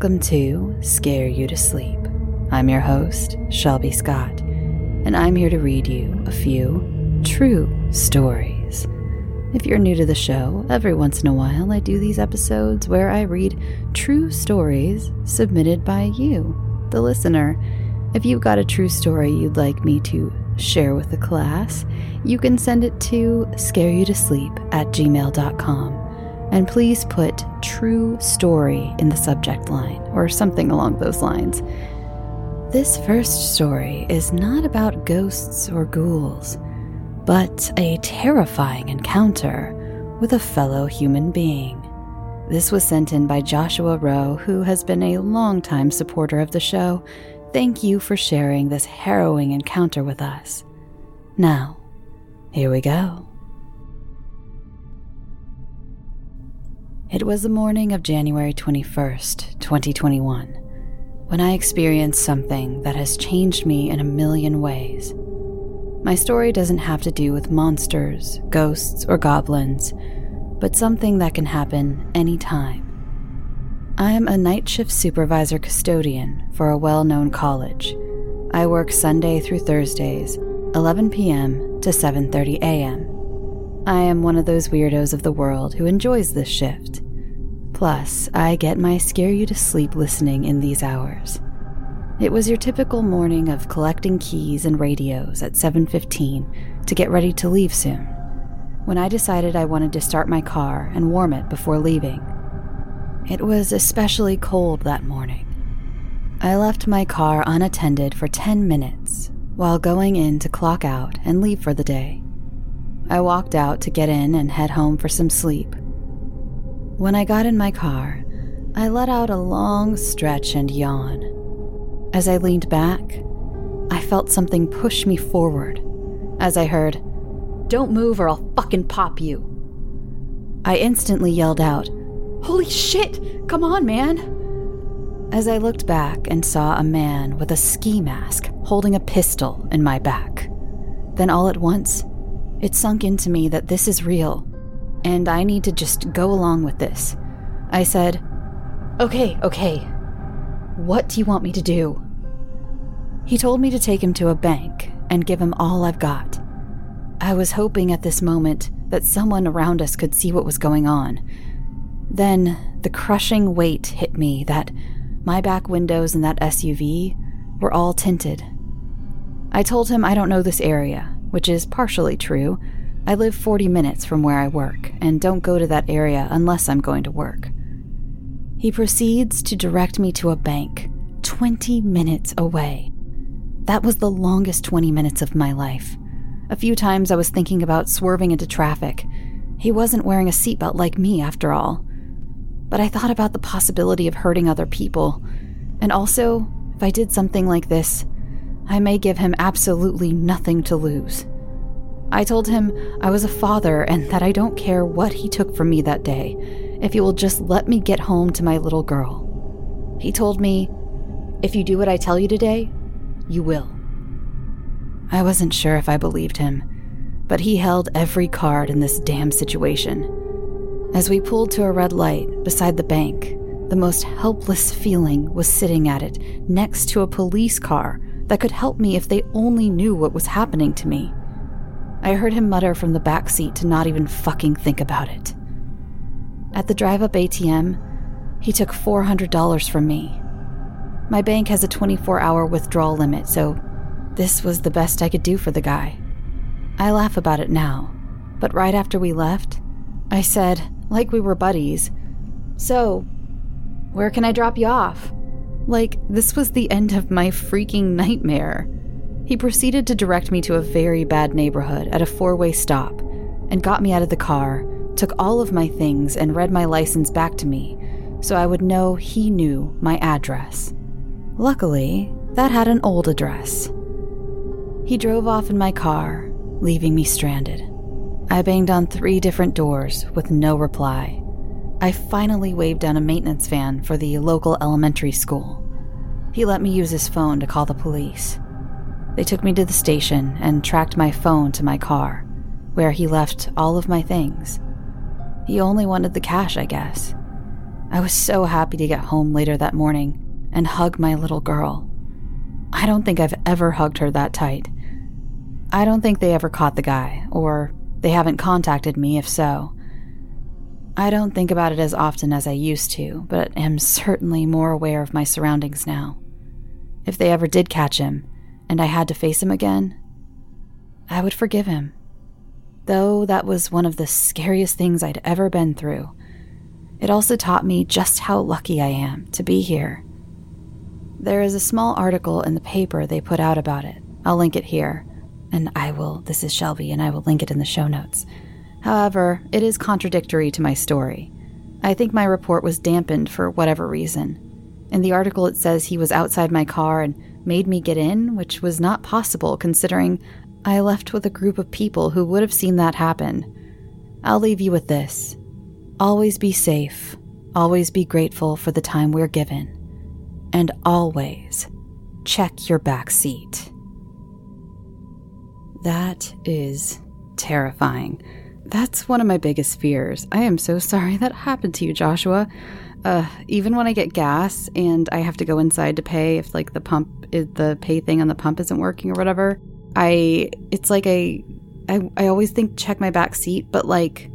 Welcome to Scare You to Sleep. I'm your host, Shelby Scott, and I'm here to read you a few true stories. If you're new to the show, every once in a while I do these episodes where I read true stories submitted by you, the listener. If you've got a true story you'd like me to share with the class, you can send it to scareyoutosleep at gmail.com. And please put true story in the subject line or something along those lines. This first story is not about ghosts or ghouls, but a terrifying encounter with a fellow human being. This was sent in by Joshua Rowe, who has been a longtime supporter of the show. Thank you for sharing this harrowing encounter with us. Now, here we go. It was the morning of January 21st, 2021, when I experienced something that has changed me in a million ways. My story doesn't have to do with monsters, ghosts, or goblins, but something that can happen anytime. I am a night shift supervisor custodian for a well known college. I work Sunday through Thursdays, 11 p.m. to 7:30 a.m. I am one of those weirdos of the world who enjoys this shift. Plus, I get my scare you to sleep listening in these hours. It was your typical morning of collecting keys and radios at 7:15 to get ready to leave soon. When I decided I wanted to start my car and warm it before leaving. It was especially cold that morning. I left my car unattended for 10 minutes while going in to clock out and leave for the day. I walked out to get in and head home for some sleep. When I got in my car, I let out a long stretch and yawn. As I leaned back, I felt something push me forward as I heard, Don't move or I'll fucking pop you. I instantly yelled out, Holy shit! Come on, man! As I looked back and saw a man with a ski mask holding a pistol in my back. Then all at once, it sunk into me that this is real, and I need to just go along with this. I said, Okay, okay. What do you want me to do? He told me to take him to a bank and give him all I've got. I was hoping at this moment that someone around us could see what was going on. Then the crushing weight hit me that my back windows in that SUV were all tinted. I told him I don't know this area, which is partially true. I live 40 minutes from where I work and don't go to that area unless I'm going to work. He proceeds to direct me to a bank 20 minutes away. That was the longest 20 minutes of my life. A few times I was thinking about swerving into traffic. He wasn't wearing a seatbelt like me, after all. But I thought about the possibility of hurting other people. And also, if I did something like this, I may give him absolutely nothing to lose. I told him I was a father and that I don't care what he took from me that day, if he will just let me get home to my little girl. He told me, If you do what I tell you today, you will. I wasn't sure if I believed him, but he held every card in this damn situation. As we pulled to a red light beside the bank, the most helpless feeling was sitting at it next to a police car that could help me if they only knew what was happening to me. I heard him mutter from the back seat to not even fucking think about it. At the drive up ATM, he took $400 from me. My bank has a 24 hour withdrawal limit, so this was the best I could do for the guy. I laugh about it now, but right after we left, I said, like we were buddies, So, where can I drop you off? Like, this was the end of my freaking nightmare. He proceeded to direct me to a very bad neighborhood at a four way stop and got me out of the car, took all of my things, and read my license back to me so I would know he knew my address. Luckily, that had an old address. He drove off in my car, leaving me stranded. I banged on three different doors with no reply. I finally waved down a maintenance van for the local elementary school. He let me use his phone to call the police. They took me to the station and tracked my phone to my car, where he left all of my things. He only wanted the cash, I guess. I was so happy to get home later that morning and hug my little girl. I don't think I've ever hugged her that tight. I don't think they ever caught the guy, or they haven't contacted me if so. I don't think about it as often as I used to, but am certainly more aware of my surroundings now. If they ever did catch him, and I had to face him again, I would forgive him. Though that was one of the scariest things I'd ever been through, it also taught me just how lucky I am to be here. There is a small article in the paper they put out about it. I'll link it here. And I will, this is Shelby, and I will link it in the show notes. However, it is contradictory to my story. I think my report was dampened for whatever reason. In the article, it says he was outside my car and made me get in, which was not possible considering I left with a group of people who would have seen that happen. I'll leave you with this always be safe, always be grateful for the time we're given, and always check your back seat. That is terrifying. That's one of my biggest fears. I am so sorry that happened to you, Joshua. Uh, even when I get gas and I have to go inside to pay if like the pump is the pay thing on the pump isn't working or whatever, I it's like I I, I always think check my back seat, but like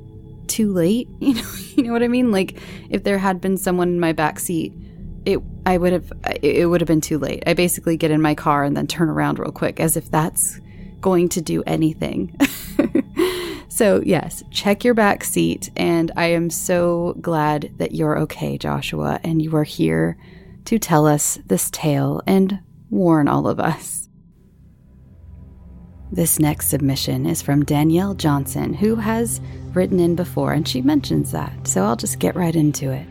too late. You know, you know what I mean? Like if there had been someone in my back seat, it I would have it would have been too late. I basically get in my car and then turn around real quick as if that's going to do anything. so, yes, check your back seat and I am so glad that you're okay, Joshua, and you are here to tell us this tale and warn all of us. This next submission is from Danielle Johnson, who has written in before, and she mentions that, so I'll just get right into it.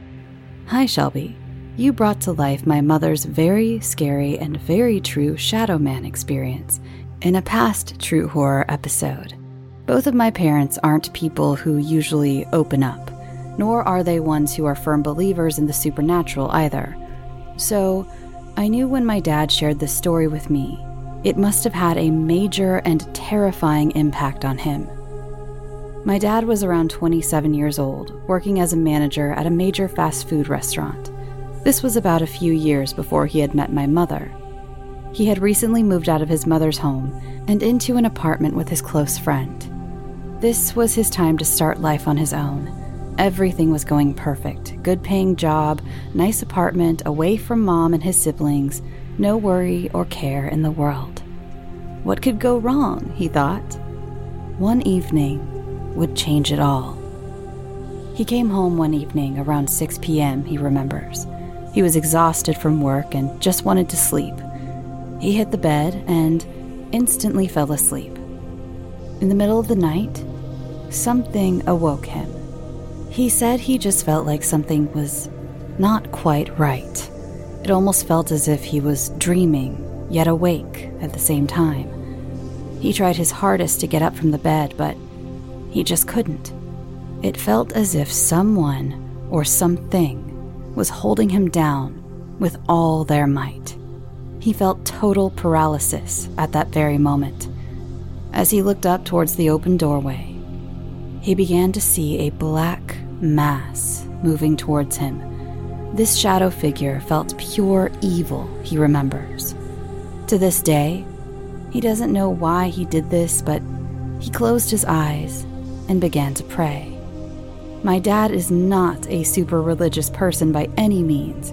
Hi, Shelby. You brought to life my mother's very scary and very true Shadow Man experience in a past true horror episode. Both of my parents aren't people who usually open up, nor are they ones who are firm believers in the supernatural either. So, I knew when my dad shared this story with me it must have had a major and terrifying impact on him. My dad was around 27 years old, working as a manager at a major fast food restaurant. This was about a few years before he had met my mother. He had recently moved out of his mother's home and into an apartment with his close friend. This was his time to start life on his own. Everything was going perfect good paying job, nice apartment, away from mom and his siblings, no worry or care in the world. What could go wrong, he thought? One evening would change it all. He came home one evening around 6 p.m., he remembers. He was exhausted from work and just wanted to sleep. He hit the bed and instantly fell asleep. In the middle of the night, something awoke him. He said he just felt like something was not quite right. It almost felt as if he was dreaming, yet awake at the same time. He tried his hardest to get up from the bed, but he just couldn't. It felt as if someone or something was holding him down with all their might. He felt total paralysis at that very moment. As he looked up towards the open doorway, he began to see a black mass moving towards him this shadow figure felt pure evil, he remembers. To this day, he doesn't know why he did this, but he closed his eyes and began to pray. My dad is not a super religious person by any means,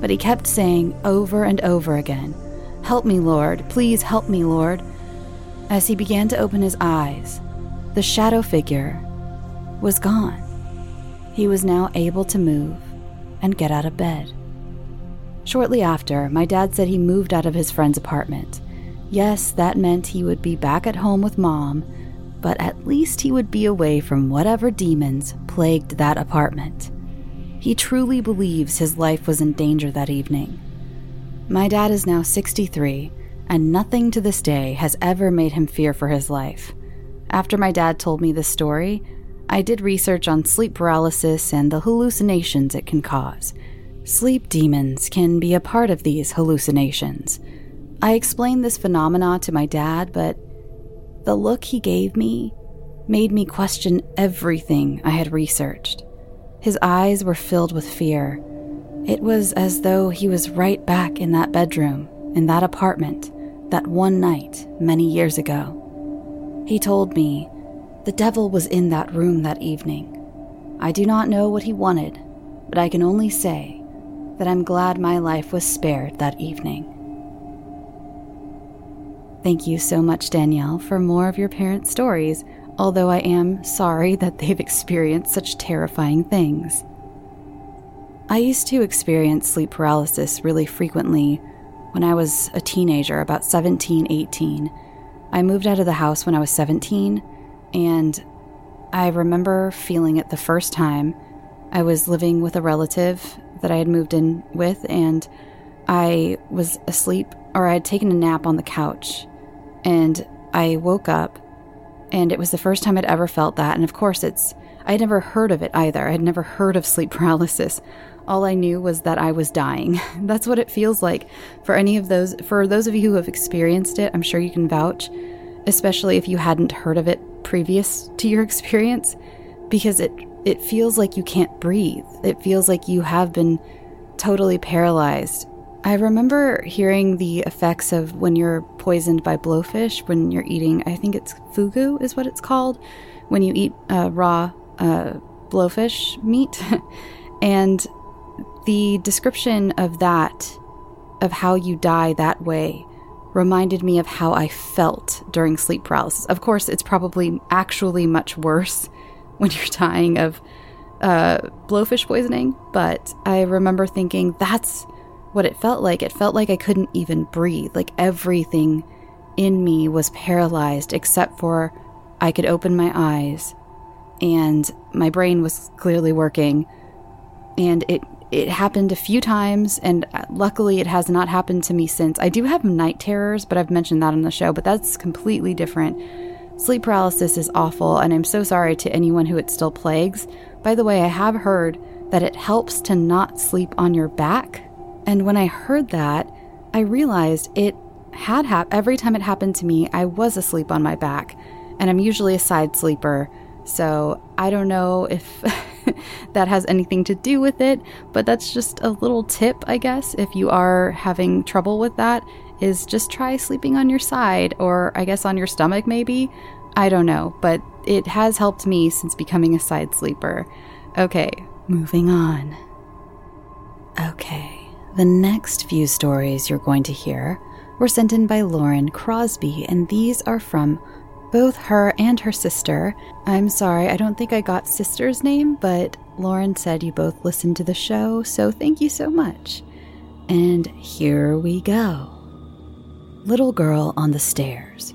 but he kept saying over and over again, Help me, Lord, please help me, Lord. As he began to open his eyes, the shadow figure was gone. He was now able to move and get out of bed. Shortly after, my dad said he moved out of his friend's apartment. Yes, that meant he would be back at home with mom, but at least he would be away from whatever demons plagued that apartment. He truly believes his life was in danger that evening. My dad is now 63, and nothing to this day has ever made him fear for his life. After my dad told me this story, I did research on sleep paralysis and the hallucinations it can cause. Sleep demons can be a part of these hallucinations. I explained this phenomena to my dad, but the look he gave me made me question everything I had researched. His eyes were filled with fear. It was as though he was right back in that bedroom, in that apartment, that one night many years ago. He told me the devil was in that room that evening. I do not know what he wanted, but I can only say that I'm glad my life was spared that evening. Thank you so much, Danielle, for more of your parents' stories, although I am sorry that they've experienced such terrifying things. I used to experience sleep paralysis really frequently when I was a teenager, about 17, 18. I moved out of the house when I was 17, and I remember feeling it the first time. I was living with a relative that I had moved in with, and I was asleep, or I had taken a nap on the couch, and I woke up, and it was the first time I'd ever felt that. And of course, it's I had never heard of it either. I had never heard of sleep paralysis. All I knew was that I was dying. That's what it feels like for any of those for those of you who have experienced it. I'm sure you can vouch, especially if you hadn't heard of it previous to your experience because it it feels like you can't breathe. It feels like you have been totally paralyzed. I remember hearing the effects of when you're poisoned by blowfish when you're eating, I think it's fugu is what it's called, when you eat uh, raw uh, blowfish meat. and the description of that, of how you die that way, reminded me of how I felt during sleep paralysis. Of course, it's probably actually much worse when you're dying of uh, blowfish poisoning, but I remember thinking that's what it felt like. It felt like I couldn't even breathe. Like everything in me was paralyzed except for I could open my eyes and my brain was clearly working. And it it happened a few times, and uh, luckily it has not happened to me since. I do have night terrors, but I've mentioned that on the show, but that's completely different. Sleep paralysis is awful, and I'm so sorry to anyone who it still plagues. By the way, I have heard that it helps to not sleep on your back. And when I heard that, I realized it had happened. Every time it happened to me, I was asleep on my back, and I'm usually a side sleeper. So I don't know if that has anything to do with it, but that's just a little tip, I guess, if you are having trouble with that, is just try sleeping on your side or I guess on your stomach maybe. I don't know, but it has helped me since becoming a side sleeper. Okay, moving on. Okay, the next few stories you're going to hear were sent in by Lauren Crosby, and these are from both her and her sister. I'm sorry, I don't think I got sister's name, but Lauren said you both listened to the show, so thank you so much. And here we go Little Girl on the Stairs.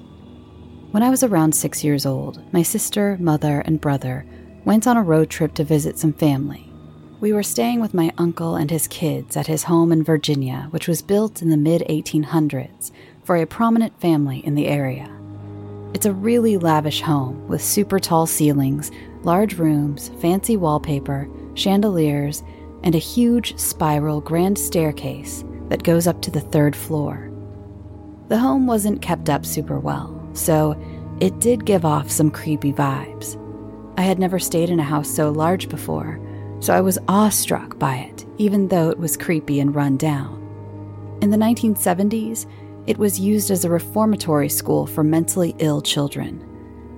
When I was around six years old, my sister, mother, and brother went on a road trip to visit some family. We were staying with my uncle and his kids at his home in Virginia, which was built in the mid 1800s for a prominent family in the area. It's a really lavish home with super tall ceilings, large rooms, fancy wallpaper, chandeliers, and a huge spiral grand staircase that goes up to the third floor. The home wasn't kept up super well, so it did give off some creepy vibes. I had never stayed in a house so large before, so I was awestruck by it, even though it was creepy and run down. In the 1970s, it was used as a reformatory school for mentally ill children.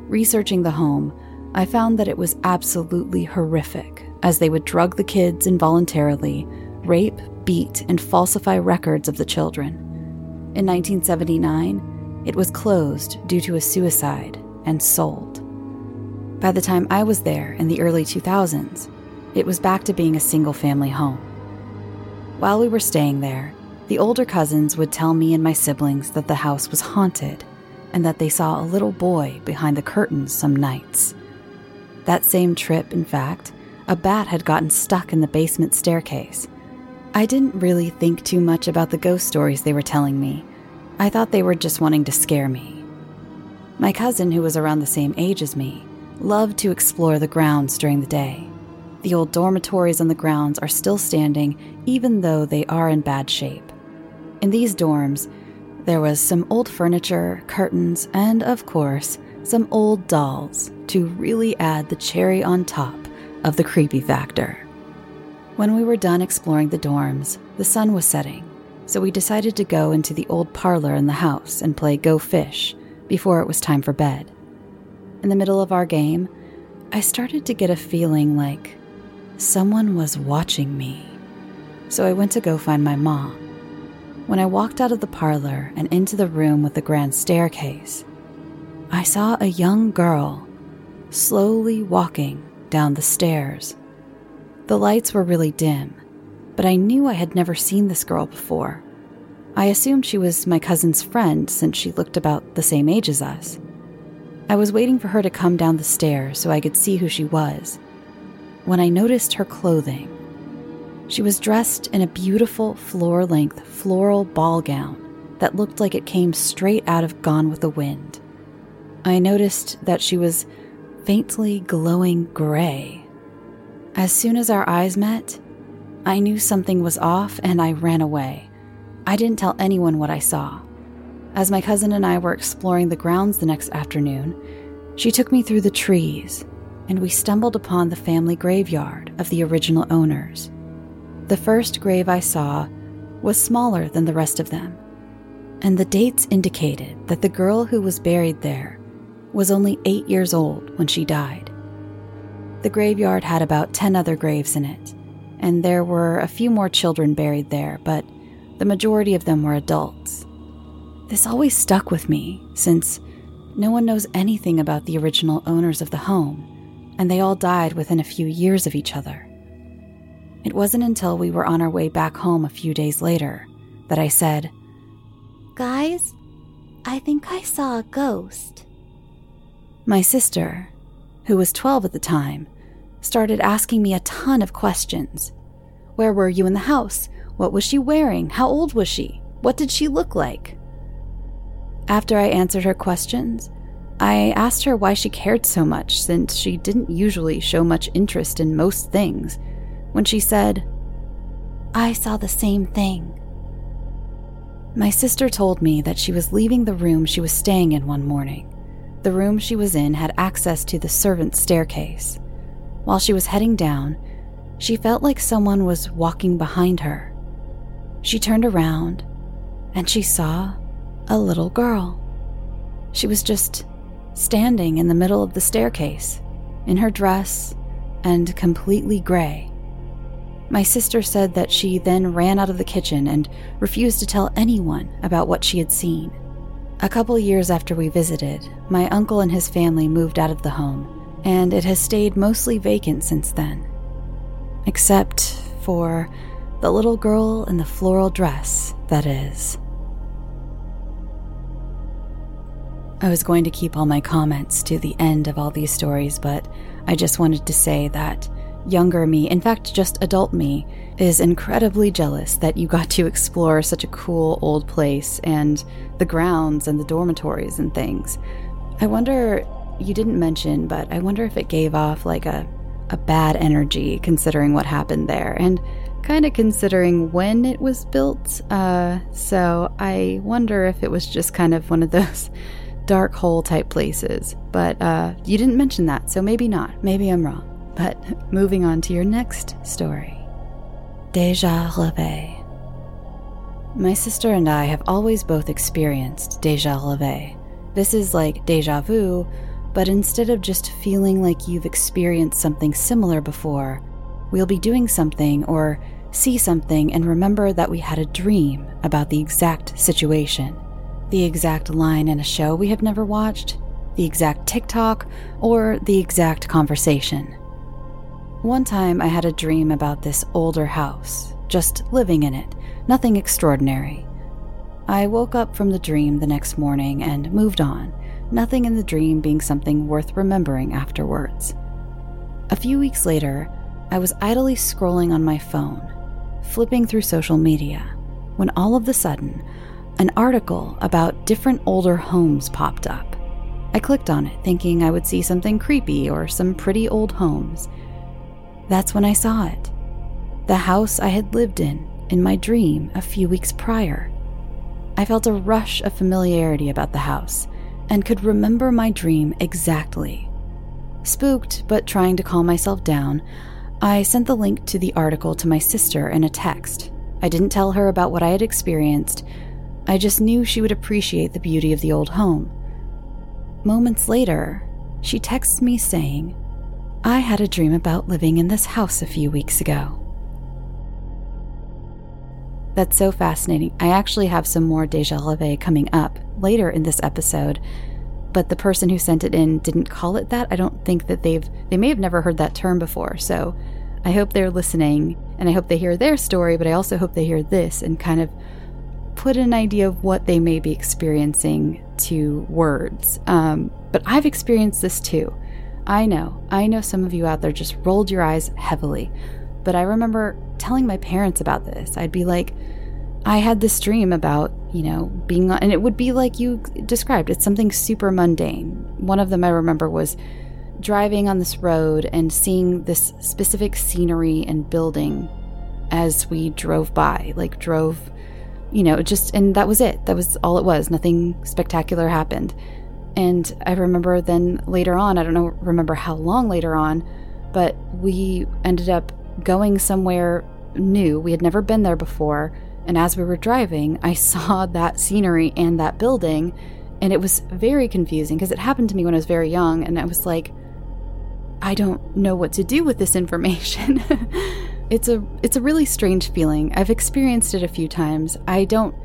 Researching the home, I found that it was absolutely horrific, as they would drug the kids involuntarily, rape, beat, and falsify records of the children. In 1979, it was closed due to a suicide and sold. By the time I was there in the early 2000s, it was back to being a single family home. While we were staying there, the older cousins would tell me and my siblings that the house was haunted and that they saw a little boy behind the curtains some nights. That same trip, in fact, a bat had gotten stuck in the basement staircase. I didn't really think too much about the ghost stories they were telling me. I thought they were just wanting to scare me. My cousin, who was around the same age as me, loved to explore the grounds during the day. The old dormitories on the grounds are still standing, even though they are in bad shape. In these dorms, there was some old furniture, curtains, and of course, some old dolls to really add the cherry on top of the creepy factor. When we were done exploring the dorms, the sun was setting, so we decided to go into the old parlor in the house and play Go Fish before it was time for bed. In the middle of our game, I started to get a feeling like someone was watching me. So I went to go find my mom. When I walked out of the parlor and into the room with the grand staircase, I saw a young girl slowly walking down the stairs. The lights were really dim, but I knew I had never seen this girl before. I assumed she was my cousin's friend since she looked about the same age as us. I was waiting for her to come down the stairs so I could see who she was. When I noticed her clothing, she was dressed in a beautiful floor length floral ball gown that looked like it came straight out of Gone with the Wind. I noticed that she was faintly glowing gray. As soon as our eyes met, I knew something was off and I ran away. I didn't tell anyone what I saw. As my cousin and I were exploring the grounds the next afternoon, she took me through the trees, and we stumbled upon the family graveyard of the original owners. The first grave I saw was smaller than the rest of them, and the dates indicated that the girl who was buried there was only eight years old when she died. The graveyard had about 10 other graves in it, and there were a few more children buried there, but the majority of them were adults. This always stuck with me since no one knows anything about the original owners of the home, and they all died within a few years of each other. It wasn't until we were on our way back home a few days later that I said, Guys, I think I saw a ghost. My sister, who was 12 at the time, started asking me a ton of questions. Where were you in the house? What was she wearing? How old was she? What did she look like? After I answered her questions, I asked her why she cared so much since she didn't usually show much interest in most things. When she said, I saw the same thing. My sister told me that she was leaving the room she was staying in one morning. The room she was in had access to the servant's staircase. While she was heading down, she felt like someone was walking behind her. She turned around and she saw a little girl. She was just standing in the middle of the staircase, in her dress and completely gray. My sister said that she then ran out of the kitchen and refused to tell anyone about what she had seen. A couple years after we visited, my uncle and his family moved out of the home, and it has stayed mostly vacant since then. Except for the little girl in the floral dress, that is. I was going to keep all my comments to the end of all these stories, but I just wanted to say that younger me, in fact, just adult me, is incredibly jealous that you got to explore such a cool old place and the grounds and the dormitories and things. I wonder, you didn't mention, but I wonder if it gave off like a, a bad energy considering what happened there and kind of considering when it was built. Uh, so I wonder if it was just kind of one of those dark hole type places. But uh, you didn't mention that, so maybe not. Maybe I'm wrong. But moving on to your next story Deja Revé. My sister and I have always both experienced deja revé. This is like deja vu, but instead of just feeling like you've experienced something similar before, we'll be doing something or see something and remember that we had a dream about the exact situation the exact line in a show we have never watched, the exact TikTok, or the exact conversation. One time I had a dream about this older house, just living in it, nothing extraordinary. I woke up from the dream the next morning and moved on, nothing in the dream being something worth remembering afterwards. A few weeks later, I was idly scrolling on my phone, flipping through social media, when all of a sudden an article about different older homes popped up. I clicked on it, thinking I would see something creepy or some pretty old homes. That's when I saw it the house I had lived in in my dream a few weeks prior. I felt a rush of familiarity about the house and could remember my dream exactly. Spooked, but trying to calm myself down, I sent the link to the article to my sister in a text. I didn't tell her about what I had experienced, I just knew she would appreciate the beauty of the old home. Moments later, she texts me saying, I had a dream about living in this house a few weeks ago. That's so fascinating. I actually have some more deja vu coming up later in this episode, but the person who sent it in didn't call it that. I don't think that they've, they may have never heard that term before. So I hope they're listening and I hope they hear their story, but I also hope they hear this and kind of put an idea of what they may be experiencing to words. Um, but I've experienced this too. I know, I know some of you out there just rolled your eyes heavily. But I remember telling my parents about this. I'd be like, I had this dream about, you know, being on, and it would be like you described. It's something super mundane. One of them I remember was driving on this road and seeing this specific scenery and building as we drove by, like drove you know, just, and that was it. That was all it was. Nothing spectacular happened. And I remember then later on, I don't know, remember how long later on, but we ended up going somewhere new. We had never been there before. And as we were driving, I saw that scenery and that building. And it was very confusing because it happened to me when I was very young. And I was like, I don't know what to do with this information. It's a it's a really strange feeling. I've experienced it a few times. I don't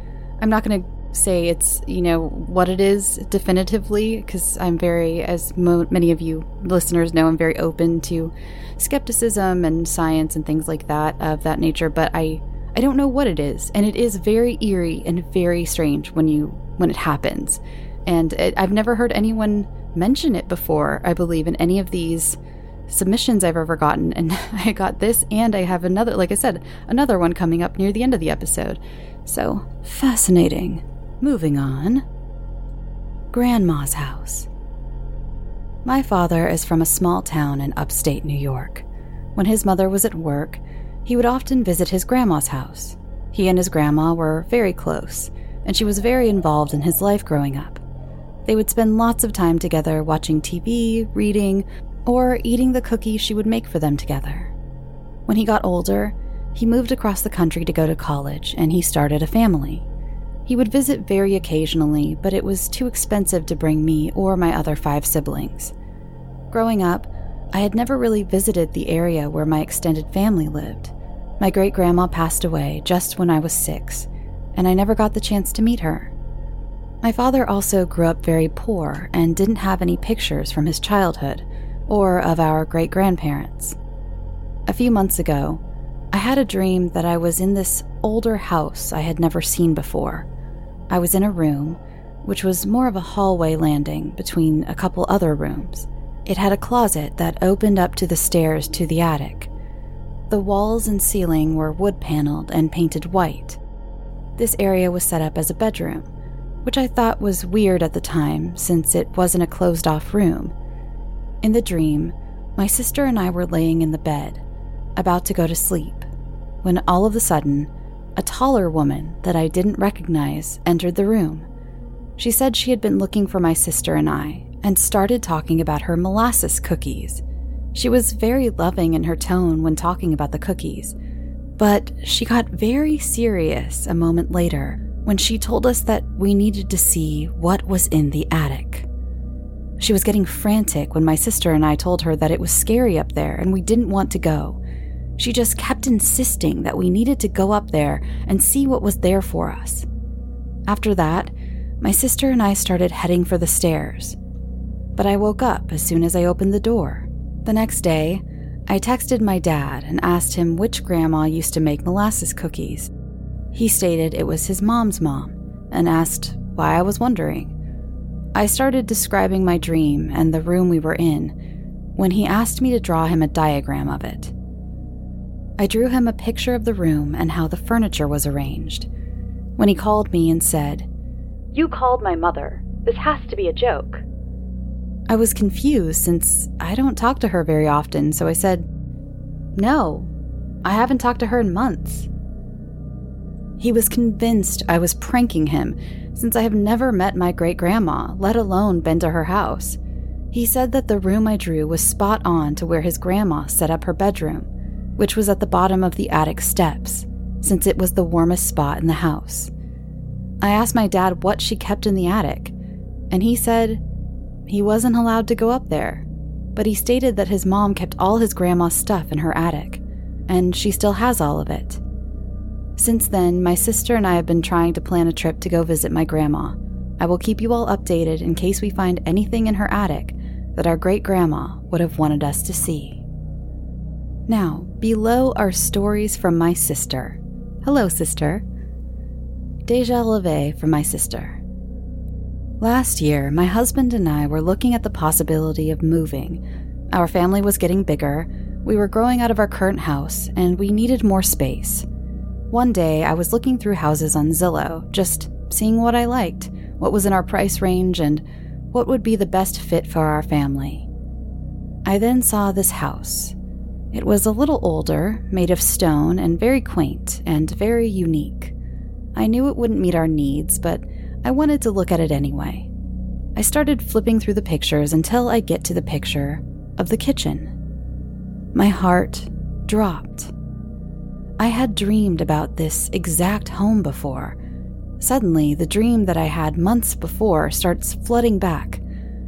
I'm not going to say it's, you know, what it is definitively because I'm very as mo- many of you listeners know, I'm very open to skepticism and science and things like that of that nature, but I I don't know what it is, and it is very eerie and very strange when you when it happens. And it, I've never heard anyone mention it before, I believe, in any of these submissions I've ever gotten. And I got this, and I have another, like I said, another one coming up near the end of the episode. So, fascinating. Moving on. Grandma's house. My father is from a small town in upstate New York. When his mother was at work, he would often visit his grandma's house. He and his grandma were very close, and she was very involved in his life growing up. They would spend lots of time together watching TV, reading, or eating the cookies she would make for them together. When he got older, he moved across the country to go to college and he started a family. He would visit very occasionally, but it was too expensive to bring me or my other five siblings. Growing up, I had never really visited the area where my extended family lived. My great grandma passed away just when I was six, and I never got the chance to meet her. My father also grew up very poor and didn't have any pictures from his childhood, or of our great grandparents. A few months ago, I had a dream that I was in this older house I had never seen before. I was in a room, which was more of a hallway landing between a couple other rooms. It had a closet that opened up to the stairs to the attic. The walls and ceiling were wood paneled and painted white. This area was set up as a bedroom, which I thought was weird at the time since it wasn't a closed off room in the dream, my sister and I were laying in the bed, about to go to sleep, when all of a sudden, a taller woman that I didn't recognize entered the room. She said she had been looking for my sister and I and started talking about her molasses cookies. She was very loving in her tone when talking about the cookies, but she got very serious a moment later when she told us that we needed to see what was in the attic. She was getting frantic when my sister and I told her that it was scary up there and we didn't want to go. She just kept insisting that we needed to go up there and see what was there for us. After that, my sister and I started heading for the stairs. But I woke up as soon as I opened the door. The next day, I texted my dad and asked him which grandma used to make molasses cookies. He stated it was his mom's mom and asked why I was wondering. I started describing my dream and the room we were in when he asked me to draw him a diagram of it. I drew him a picture of the room and how the furniture was arranged. When he called me and said, You called my mother. This has to be a joke. I was confused since I don't talk to her very often, so I said, No, I haven't talked to her in months. He was convinced I was pranking him since I have never met my great grandma, let alone been to her house. He said that the room I drew was spot on to where his grandma set up her bedroom, which was at the bottom of the attic steps, since it was the warmest spot in the house. I asked my dad what she kept in the attic, and he said he wasn't allowed to go up there, but he stated that his mom kept all his grandma's stuff in her attic, and she still has all of it. Since then, my sister and I have been trying to plan a trip to go visit my grandma. I will keep you all updated in case we find anything in her attic that our great grandma would have wanted us to see. Now, below are stories from my sister. Hello, sister. Deja Revé from my sister. Last year, my husband and I were looking at the possibility of moving. Our family was getting bigger, we were growing out of our current house, and we needed more space. One day, I was looking through houses on Zillow, just seeing what I liked, what was in our price range, and what would be the best fit for our family. I then saw this house. It was a little older, made of stone, and very quaint and very unique. I knew it wouldn't meet our needs, but I wanted to look at it anyway. I started flipping through the pictures until I get to the picture of the kitchen. My heart dropped. I had dreamed about this exact home before. Suddenly, the dream that I had months before starts flooding back.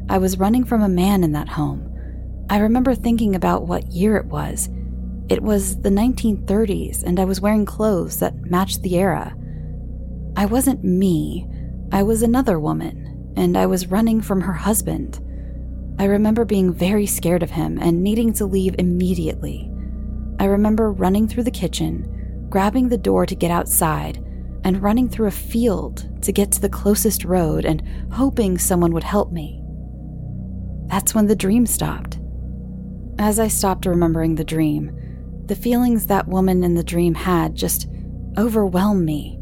I was running from a man in that home. I remember thinking about what year it was. It was the 1930s, and I was wearing clothes that matched the era. I wasn't me, I was another woman, and I was running from her husband. I remember being very scared of him and needing to leave immediately. I remember running through the kitchen, grabbing the door to get outside, and running through a field to get to the closest road and hoping someone would help me. That's when the dream stopped. As I stopped remembering the dream, the feelings that woman in the dream had just overwhelmed me.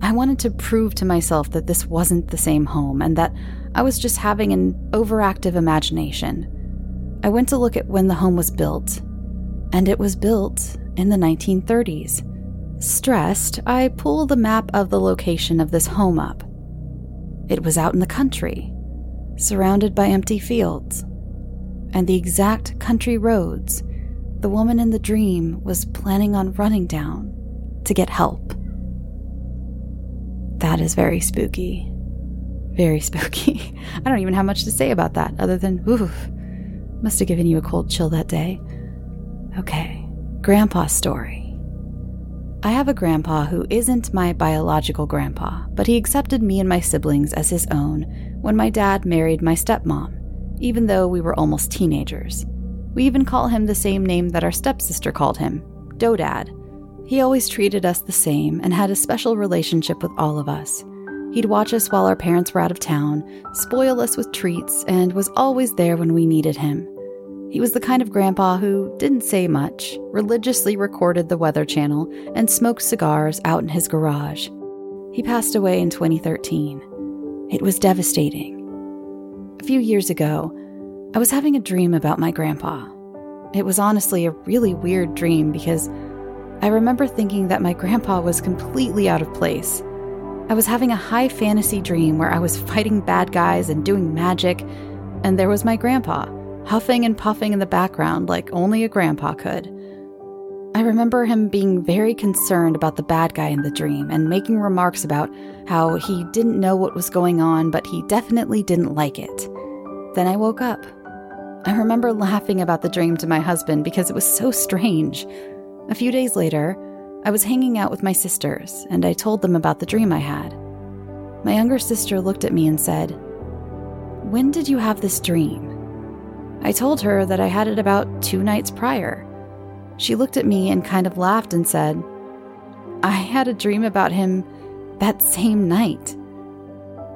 I wanted to prove to myself that this wasn't the same home and that I was just having an overactive imagination. I went to look at when the home was built and it was built in the 1930s. Stressed, I pull the map of the location of this home up. It was out in the country, surrounded by empty fields, and the exact country roads the woman in the dream was planning on running down to get help. That is very spooky. Very spooky. I don't even have much to say about that other than, oof, must have given you a cold chill that day. Okay, Grandpa's story. I have a grandpa who isn't my biological grandpa, but he accepted me and my siblings as his own when my dad married my stepmom, even though we were almost teenagers. We even call him the same name that our stepsister called him, Dodad. He always treated us the same and had a special relationship with all of us. He'd watch us while our parents were out of town, spoil us with treats, and was always there when we needed him. He was the kind of grandpa who didn't say much, religiously recorded the Weather Channel, and smoked cigars out in his garage. He passed away in 2013. It was devastating. A few years ago, I was having a dream about my grandpa. It was honestly a really weird dream because I remember thinking that my grandpa was completely out of place. I was having a high fantasy dream where I was fighting bad guys and doing magic, and there was my grandpa huffing and puffing in the background like only a grandpa could. I remember him being very concerned about the bad guy in the dream and making remarks about how he didn't know what was going on, but he definitely didn't like it. Then I woke up. I remember laughing about the dream to my husband because it was so strange. A few days later, I was hanging out with my sisters and I told them about the dream I had. My younger sister looked at me and said, When did you have this dream? I told her that I had it about two nights prior. She looked at me and kind of laughed and said, I had a dream about him that same night.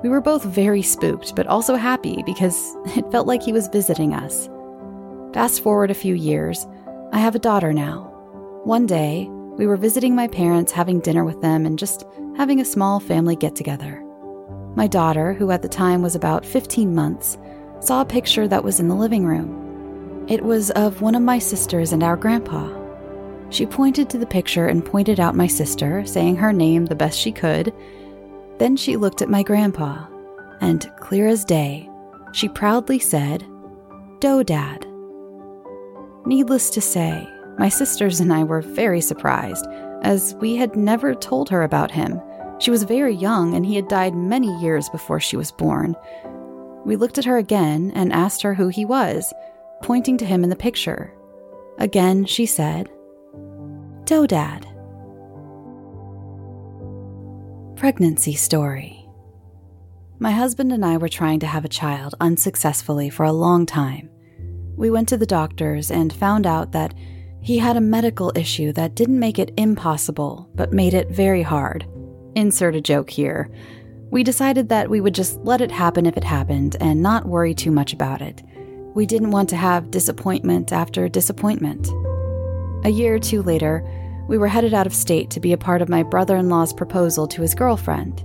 We were both very spooked, but also happy because it felt like he was visiting us. Fast forward a few years, I have a daughter now. One day, we were visiting my parents, having dinner with them, and just having a small family get together. My daughter, who at the time was about 15 months, saw a picture that was in the living room. It was of one of my sisters and our grandpa. She pointed to the picture and pointed out my sister, saying her name the best she could. Then she looked at my grandpa, and clear as day, she proudly said, Doedad. Needless to say, my sisters and I were very surprised, as we had never told her about him. She was very young, and he had died many years before she was born. We looked at her again and asked her who he was, pointing to him in the picture. Again, she said, Doedad. Pregnancy story. My husband and I were trying to have a child unsuccessfully for a long time. We went to the doctors and found out that he had a medical issue that didn't make it impossible, but made it very hard. Insert a joke here. We decided that we would just let it happen if it happened and not worry too much about it. We didn't want to have disappointment after disappointment. A year or two later, we were headed out of state to be a part of my brother in law's proposal to his girlfriend.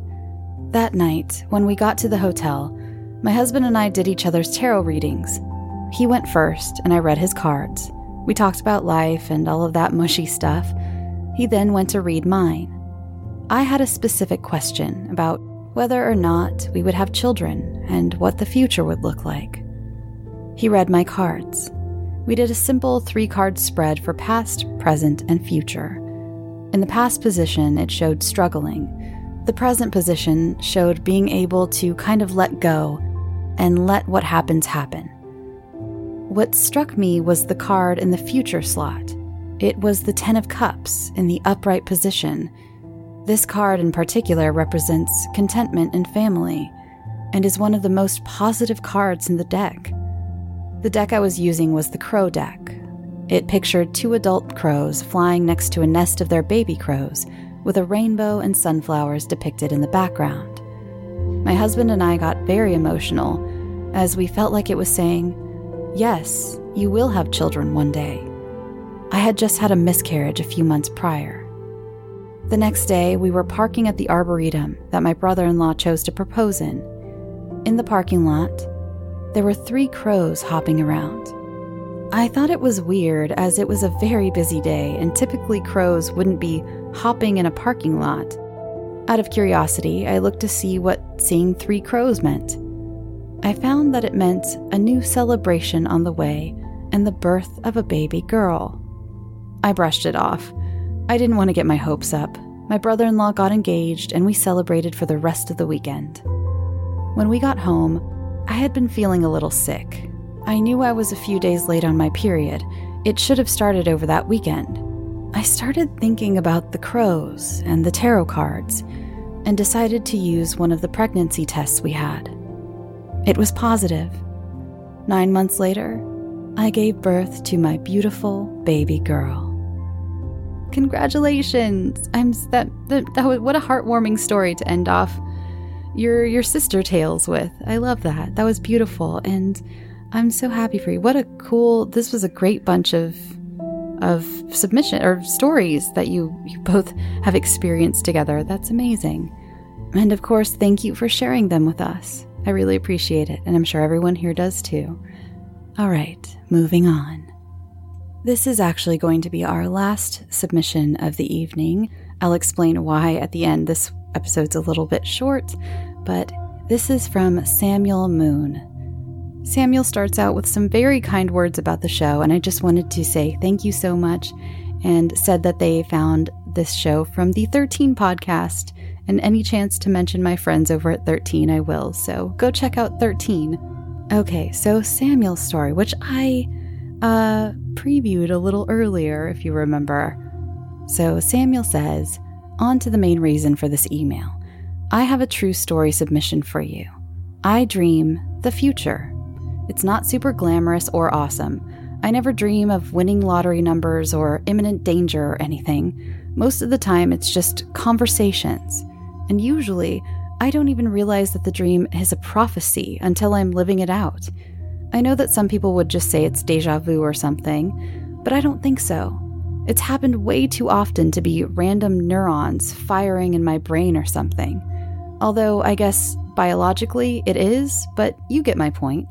That night, when we got to the hotel, my husband and I did each other's tarot readings. He went first, and I read his cards. We talked about life and all of that mushy stuff. He then went to read mine. I had a specific question about whether or not we would have children and what the future would look like. He read my cards. We did a simple three card spread for past, present, and future. In the past position, it showed struggling. The present position showed being able to kind of let go and let what happens happen. What struck me was the card in the future slot. It was the Ten of Cups in the upright position. This card in particular represents contentment and family, and is one of the most positive cards in the deck. The deck I was using was the Crow deck. It pictured two adult crows flying next to a nest of their baby crows, with a rainbow and sunflowers depicted in the background. My husband and I got very emotional, as we felt like it was saying, Yes, you will have children one day. I had just had a miscarriage a few months prior. The next day, we were parking at the arboretum that my brother in law chose to propose in. In the parking lot, there were three crows hopping around. I thought it was weird as it was a very busy day and typically crows wouldn't be hopping in a parking lot. Out of curiosity, I looked to see what seeing three crows meant. I found that it meant a new celebration on the way and the birth of a baby girl. I brushed it off. I didn't want to get my hopes up. My brother in law got engaged and we celebrated for the rest of the weekend. When we got home, I had been feeling a little sick. I knew I was a few days late on my period. It should have started over that weekend. I started thinking about the crows and the tarot cards and decided to use one of the pregnancy tests we had. It was positive. Nine months later, I gave birth to my beautiful baby girl. Congratulations! I'm that, that, that was, what a heartwarming story to end off your your sister tales with. I love that. That was beautiful and I'm so happy for you. What a cool this was a great bunch of of submission or stories that you you both have experienced together. That's amazing. And of course, thank you for sharing them with us. I really appreciate it, and I'm sure everyone here does too. All right, moving on. This is actually going to be our last submission of the evening. I'll explain why at the end. This episode's a little bit short, but this is from Samuel Moon. Samuel starts out with some very kind words about the show, and I just wanted to say thank you so much and said that they found this show from the 13 podcast and any chance to mention my friends over at 13, I will. So go check out 13. Okay, so Samuel's story, which I uh, previewed a little earlier, if you remember. So Samuel says, On to the main reason for this email. I have a true story submission for you. I dream the future. It's not super glamorous or awesome. I never dream of winning lottery numbers or imminent danger or anything. Most of the time, it's just conversations. And usually, I don't even realize that the dream is a prophecy until I'm living it out. I know that some people would just say it's deja vu or something, but I don't think so. It's happened way too often to be random neurons firing in my brain or something. Although, I guess biologically it is, but you get my point.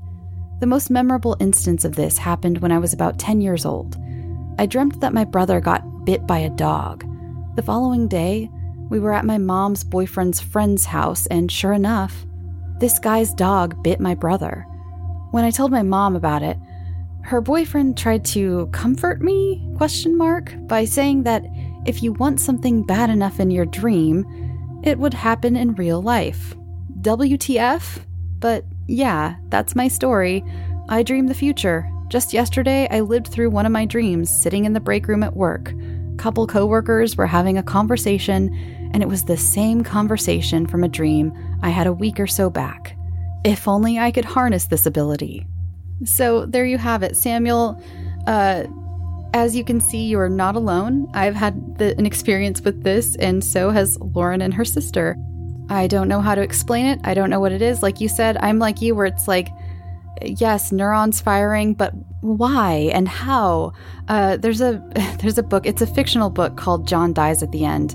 The most memorable instance of this happened when I was about 10 years old. I dreamt that my brother got bit by a dog. The following day, we were at my mom's boyfriend's friend's house, and sure enough, this guy's dog bit my brother. When I told my mom about it, her boyfriend tried to comfort me question mark by saying that if you want something bad enough in your dream, it would happen in real life. WTF? But yeah, that's my story. I dream the future. Just yesterday, I lived through one of my dreams sitting in the break room at work. Couple coworkers were having a conversation, and it was the same conversation from a dream I had a week or so back. If only I could harness this ability. So there you have it, Samuel. Uh, as you can see, you are not alone. I've had the, an experience with this, and so has Lauren and her sister. I don't know how to explain it. I don't know what it is. Like you said, I'm like you, where it's like, yes, neurons firing, but why and how? Uh, there's a there's a book. It's a fictional book called John Dies at the End.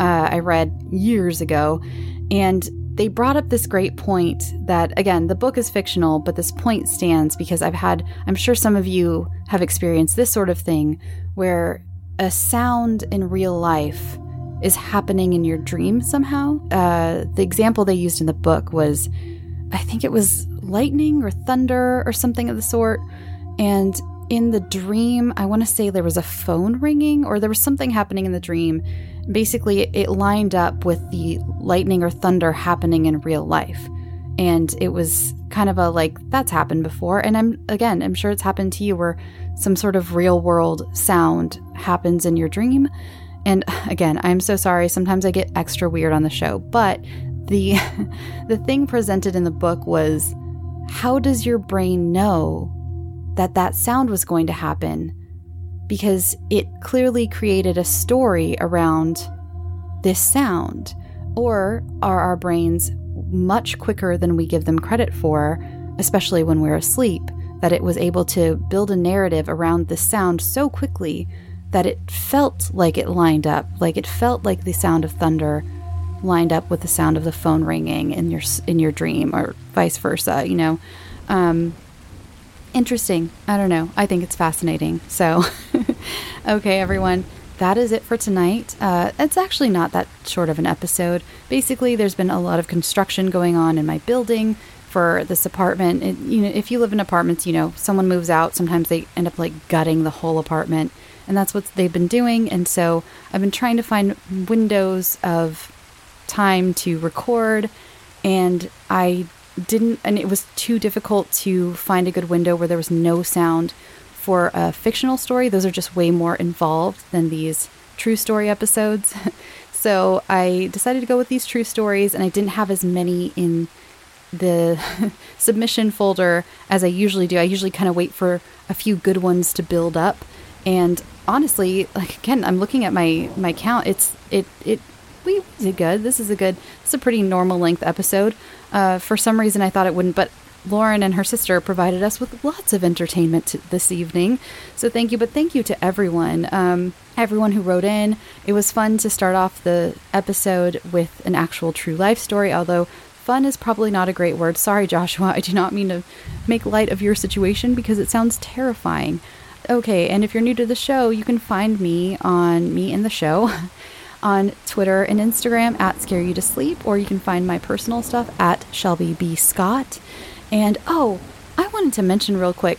Uh, I read years ago, and they brought up this great point that, again, the book is fictional, but this point stands because I've had, I'm sure some of you have experienced this sort of thing where a sound in real life is happening in your dream somehow. Uh, the example they used in the book was, I think it was lightning or thunder or something of the sort. And in the dream, I want to say there was a phone ringing or there was something happening in the dream basically it lined up with the lightning or thunder happening in real life. And it was kind of a like, that's happened before. And I'm, again, I'm sure it's happened to you where some sort of real world sound happens in your dream. And again, I'm so sorry. Sometimes I get extra weird on the show, but the the thing presented in the book was how does your brain know that that sound was going to happen because it clearly created a story around this sound. Or are our brains much quicker than we give them credit for, especially when we're asleep, that it was able to build a narrative around this sound so quickly that it felt like it lined up, like it felt like the sound of thunder lined up with the sound of the phone ringing in your in your dream, or vice versa. You know, um, interesting. I don't know. I think it's fascinating. So, okay, everyone, that is it for tonight. Uh, it's actually not that short of an episode. Basically, there's been a lot of construction going on in my building for this apartment. It, you know, if you live in apartments, you know, someone moves out. Sometimes they end up like gutting the whole apartment, and that's what they've been doing. And so, I've been trying to find windows of time to record, and I didn't, and it was too difficult to find a good window where there was no sound for a fictional story. Those are just way more involved than these true story episodes. so I decided to go with these true stories, and I didn't have as many in the submission folder as I usually do. I usually kind of wait for a few good ones to build up. And honestly, like again, I'm looking at my my count. It's it it we did good. This is a good. It's a pretty normal length episode. Uh, for some reason, I thought it wouldn't, but Lauren and her sister provided us with lots of entertainment this evening. So thank you, but thank you to everyone. Um, everyone who wrote in. It was fun to start off the episode with an actual true life story, although fun is probably not a great word. Sorry, Joshua. I do not mean to make light of your situation because it sounds terrifying. Okay, and if you're new to the show, you can find me on Me in the Show. on Twitter and Instagram at Scare You to Sleep, or you can find my personal stuff at Shelby B. Scott. And oh, I wanted to mention real quick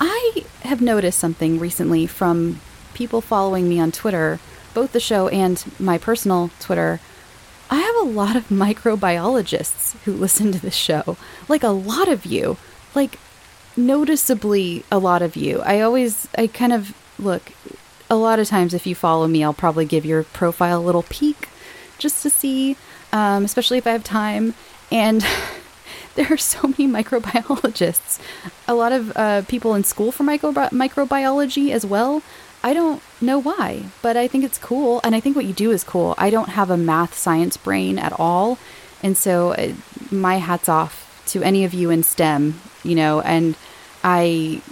I have noticed something recently from people following me on Twitter, both the show and my personal Twitter. I have a lot of microbiologists who listen to the show. Like a lot of you. Like noticeably a lot of you. I always I kind of look a lot of times, if you follow me, I'll probably give your profile a little peek just to see, um, especially if I have time. And there are so many microbiologists, a lot of uh, people in school for microbi- microbiology as well. I don't know why, but I think it's cool. And I think what you do is cool. I don't have a math science brain at all. And so uh, my hat's off to any of you in STEM, you know, and I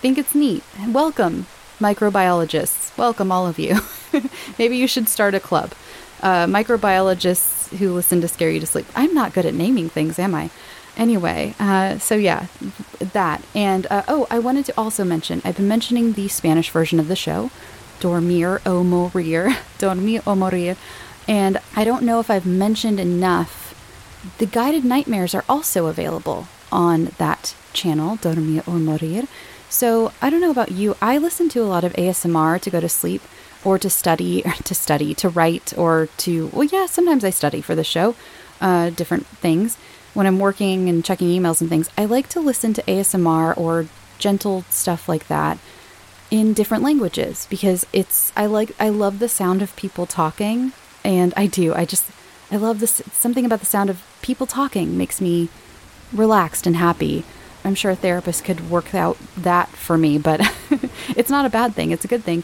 think it's neat. Welcome microbiologists. Welcome, all of you. Maybe you should start a club. Uh, microbiologists who listen to Scare You to Sleep. I'm not good at naming things, am I? Anyway, uh, so yeah, that. And uh, oh, I wanted to also mention I've been mentioning the Spanish version of the show, Dormir o Morir. Dormir o Morir. And I don't know if I've mentioned enough. The guided nightmares are also available on that channel, Dormir o Morir. So I don't know about you. I listen to a lot of ASMR to go to sleep or to study, or to study, to write, or to, well, yeah, sometimes I study for the show, uh, different things. When I'm working and checking emails and things, I like to listen to ASMR or gentle stuff like that in different languages because it's I like I love the sound of people talking and I do I just I love this something about the sound of people talking makes me relaxed and happy. I'm sure a therapist could work out that for me, but it's not a bad thing. It's a good thing.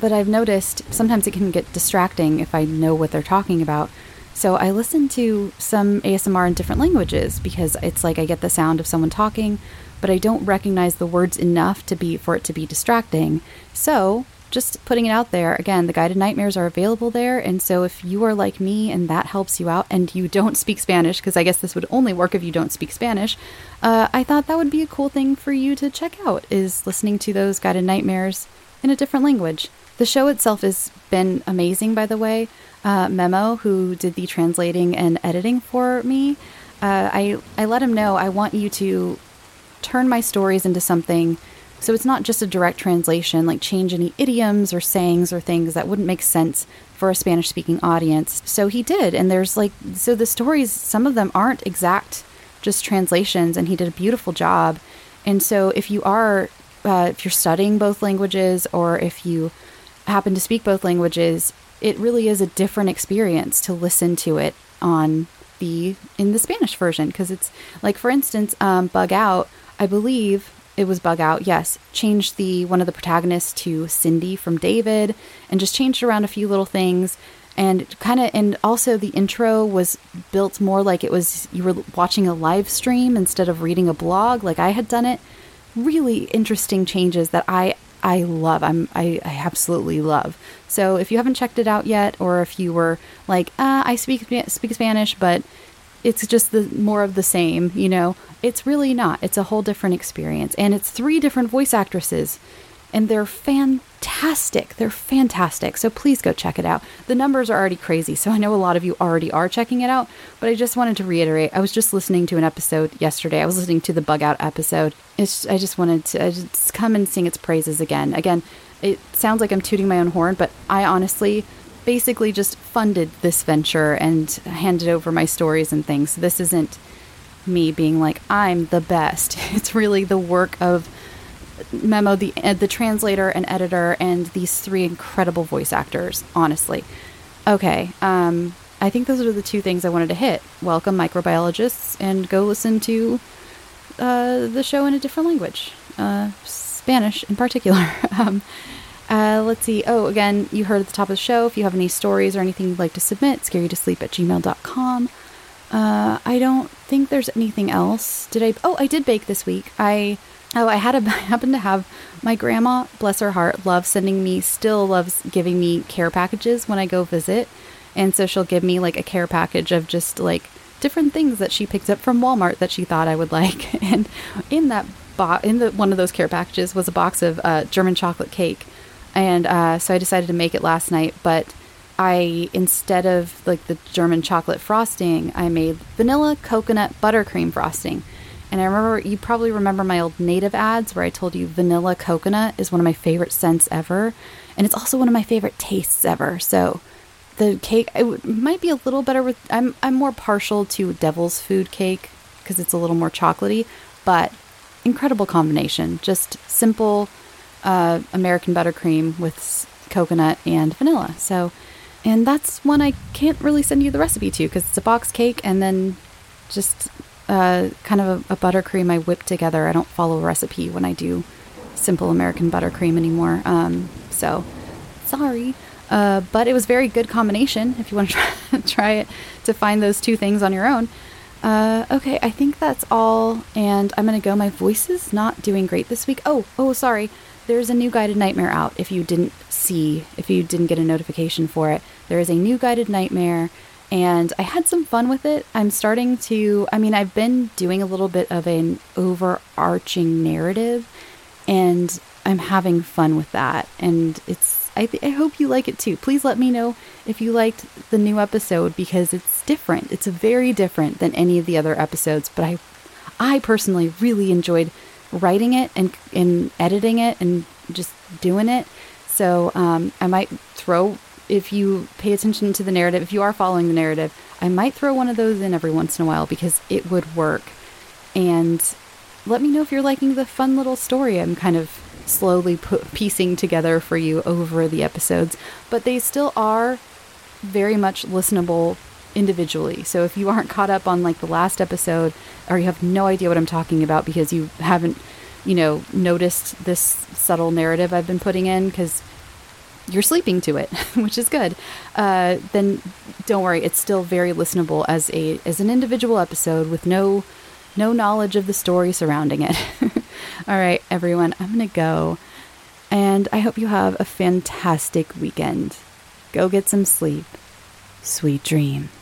But I've noticed sometimes it can get distracting if I know what they're talking about. So I listen to some ASMR in different languages because it's like I get the sound of someone talking, but I don't recognize the words enough to be for it to be distracting. So, just putting it out there, again, the guided nightmares are available there, and so if you are like me and that helps you out and you don't speak Spanish, because I guess this would only work if you don't speak Spanish, uh, I thought that would be a cool thing for you to check out is listening to those guided nightmares in a different language. The show itself has been amazing, by the way. Uh, Memo, who did the translating and editing for me, uh, I I let him know I want you to turn my stories into something so it's not just a direct translation, like change any idioms or sayings or things that wouldn't make sense for a Spanish speaking audience. So he did. And there's like, so the stories, some of them aren't exact, just translations, and he did a beautiful job. And so if you are, uh, if you're studying both languages or if you happen to speak both languages, it really is a different experience to listen to it on the in the Spanish version because it's like for instance um, bug out I believe it was bug out. Yes changed the one of the protagonists to cindy from david and just changed around a few little things. And kind of and also the intro was built more like it was you were watching a live stream instead of reading a blog. Like i had done it. Really interesting changes that i i love. I'm i, I absolutely love. So if you haven't checked it out yet or if you were like uh, i speak speak spanish but it's just the more of the same, you know. It's really not. It's a whole different experience and it's three different voice actresses and they're fantastic. They're fantastic. So please go check it out. The numbers are already crazy, so I know a lot of you already are checking it out, but I just wanted to reiterate. I was just listening to an episode yesterday. I was listening to the bug out episode. It's I just wanted to just come and sing its praises again. Again, it sounds like I'm tooting my own horn, but I honestly basically just funded this venture and handed over my stories and things. This isn't me being like I'm the best. It's really the work of Memo, the uh, the translator and editor, and these three incredible voice actors. Honestly, okay. Um, I think those are the two things I wanted to hit. Welcome microbiologists, and go listen to uh, the show in a different language, uh, Spanish in particular. um, uh, let's see. Oh, again, you heard at the top of the show. If you have any stories or anything you'd like to submit, scareyoutosleep at gmail.com. Uh, I don't think there's anything else. Did I? Oh, I did bake this week. I oh, I had a I happened to have my grandma, bless her heart, loves sending me, still loves giving me care packages when I go visit, and so she'll give me like a care package of just like different things that she picked up from Walmart that she thought I would like, and in that box, in the one of those care packages was a box of uh, German chocolate cake and uh, so I decided to make it last night. But I instead of like the German chocolate frosting, I made vanilla coconut buttercream frosting. And I remember you probably remember my old native ads where I told you vanilla coconut is one of my favorite scents ever, and it's also one of my favorite tastes ever. So the cake it might be a little better with I'm I'm more partial to devil's food cake because it's a little more chocolatey, but incredible combination. Just simple uh, American buttercream with coconut and vanilla. So, and that's one I can't really send you the recipe to because it's a box cake and then just uh, kind of a, a buttercream I whip together. I don't follow a recipe when I do simple American buttercream anymore. Um, so, sorry. Uh, but it was very good combination if you want to try, try it to find those two things on your own. Uh, okay, I think that's all, and I'm gonna go. My voice is not doing great this week. Oh, oh, sorry there's a new guided nightmare out if you didn't see, if you didn't get a notification for it. There is a new guided nightmare, and I had some fun with it. I'm starting to, I mean, I've been doing a little bit of an overarching narrative, and I'm having fun with that. And it's, I, th- I hope you like it too. Please let me know if you liked the new episode because it's different. It's very different than any of the other episodes, but I, I personally really enjoyed writing it and, and editing it and just doing it. So um, I might throw, if you pay attention to the narrative, if you are following the narrative, I might throw one of those in every once in a while because it would work. And let me know if you're liking the fun little story I'm kind of slowly put, piecing together for you over the episodes. But they still are very much listenable individually. So if you aren't caught up on like the last episode or you have no idea what I'm talking about because you haven't, you know, noticed this subtle narrative I've been putting in because you're sleeping to it, which is good. Uh, then don't worry, it's still very listenable as a as an individual episode with no no knowledge of the story surrounding it. All right, everyone, I'm to go. And I hope you have a fantastic weekend. Go get some sleep. Sweet dreams.